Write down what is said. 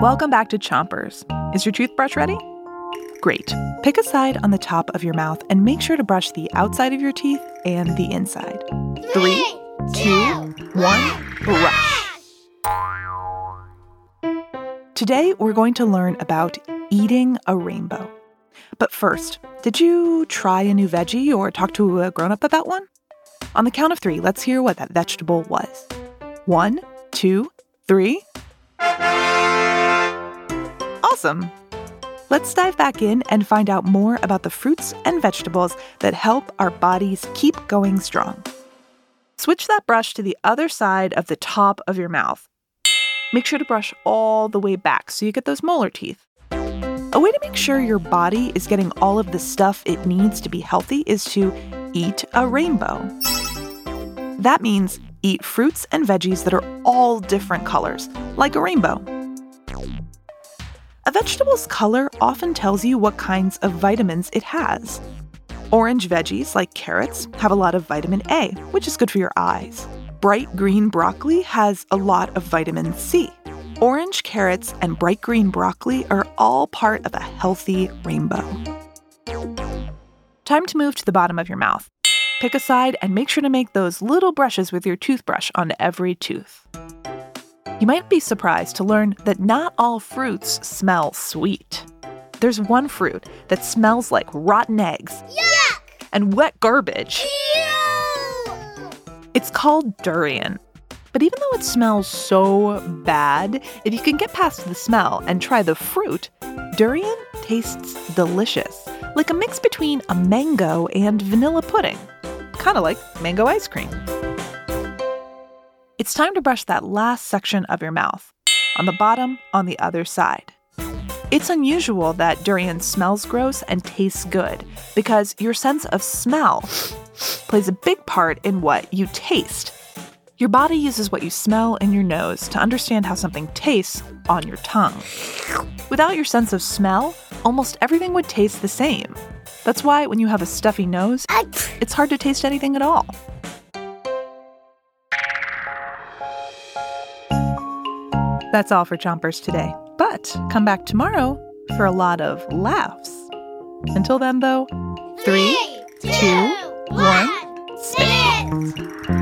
Welcome back to Chompers. Is your toothbrush ready? Great. Pick a side on the top of your mouth and make sure to brush the outside of your teeth and the inside. Three, two, one, brush. Today, we're going to learn about eating a rainbow. But first, did you try a new veggie or talk to a grown up about one? On the count of three, let's hear what that vegetable was. One, two, three. Awesome! Let's dive back in and find out more about the fruits and vegetables that help our bodies keep going strong. Switch that brush to the other side of the top of your mouth. Make sure to brush all the way back so you get those molar teeth. A way to make sure your body is getting all of the stuff it needs to be healthy is to eat a rainbow. That means eat fruits and veggies that are all different colors, like a rainbow. A vegetable's color often tells you what kinds of vitamins it has. Orange veggies, like carrots, have a lot of vitamin A, which is good for your eyes. Bright green broccoli has a lot of vitamin C. Orange carrots and bright green broccoli are all part of a healthy rainbow. Time to move to the bottom of your mouth. Pick a side and make sure to make those little brushes with your toothbrush on every tooth. You might be surprised to learn that not all fruits smell sweet. There's one fruit that smells like rotten eggs Yuck! and wet garbage. Ew! It's called durian. But even though it smells so bad, if you can get past the smell and try the fruit, durian tastes delicious, like a mix between a mango and vanilla pudding. Kind of like mango ice cream. It's time to brush that last section of your mouth, on the bottom, on the other side. It's unusual that durian smells gross and tastes good because your sense of smell plays a big part in what you taste. Your body uses what you smell in your nose to understand how something tastes on your tongue. Without your sense of smell, almost everything would taste the same. That's why when you have a stuffy nose, it's hard to taste anything at all. That's all for Chompers today. But come back tomorrow for a lot of laughs. Until then, though, three, two, one, spit!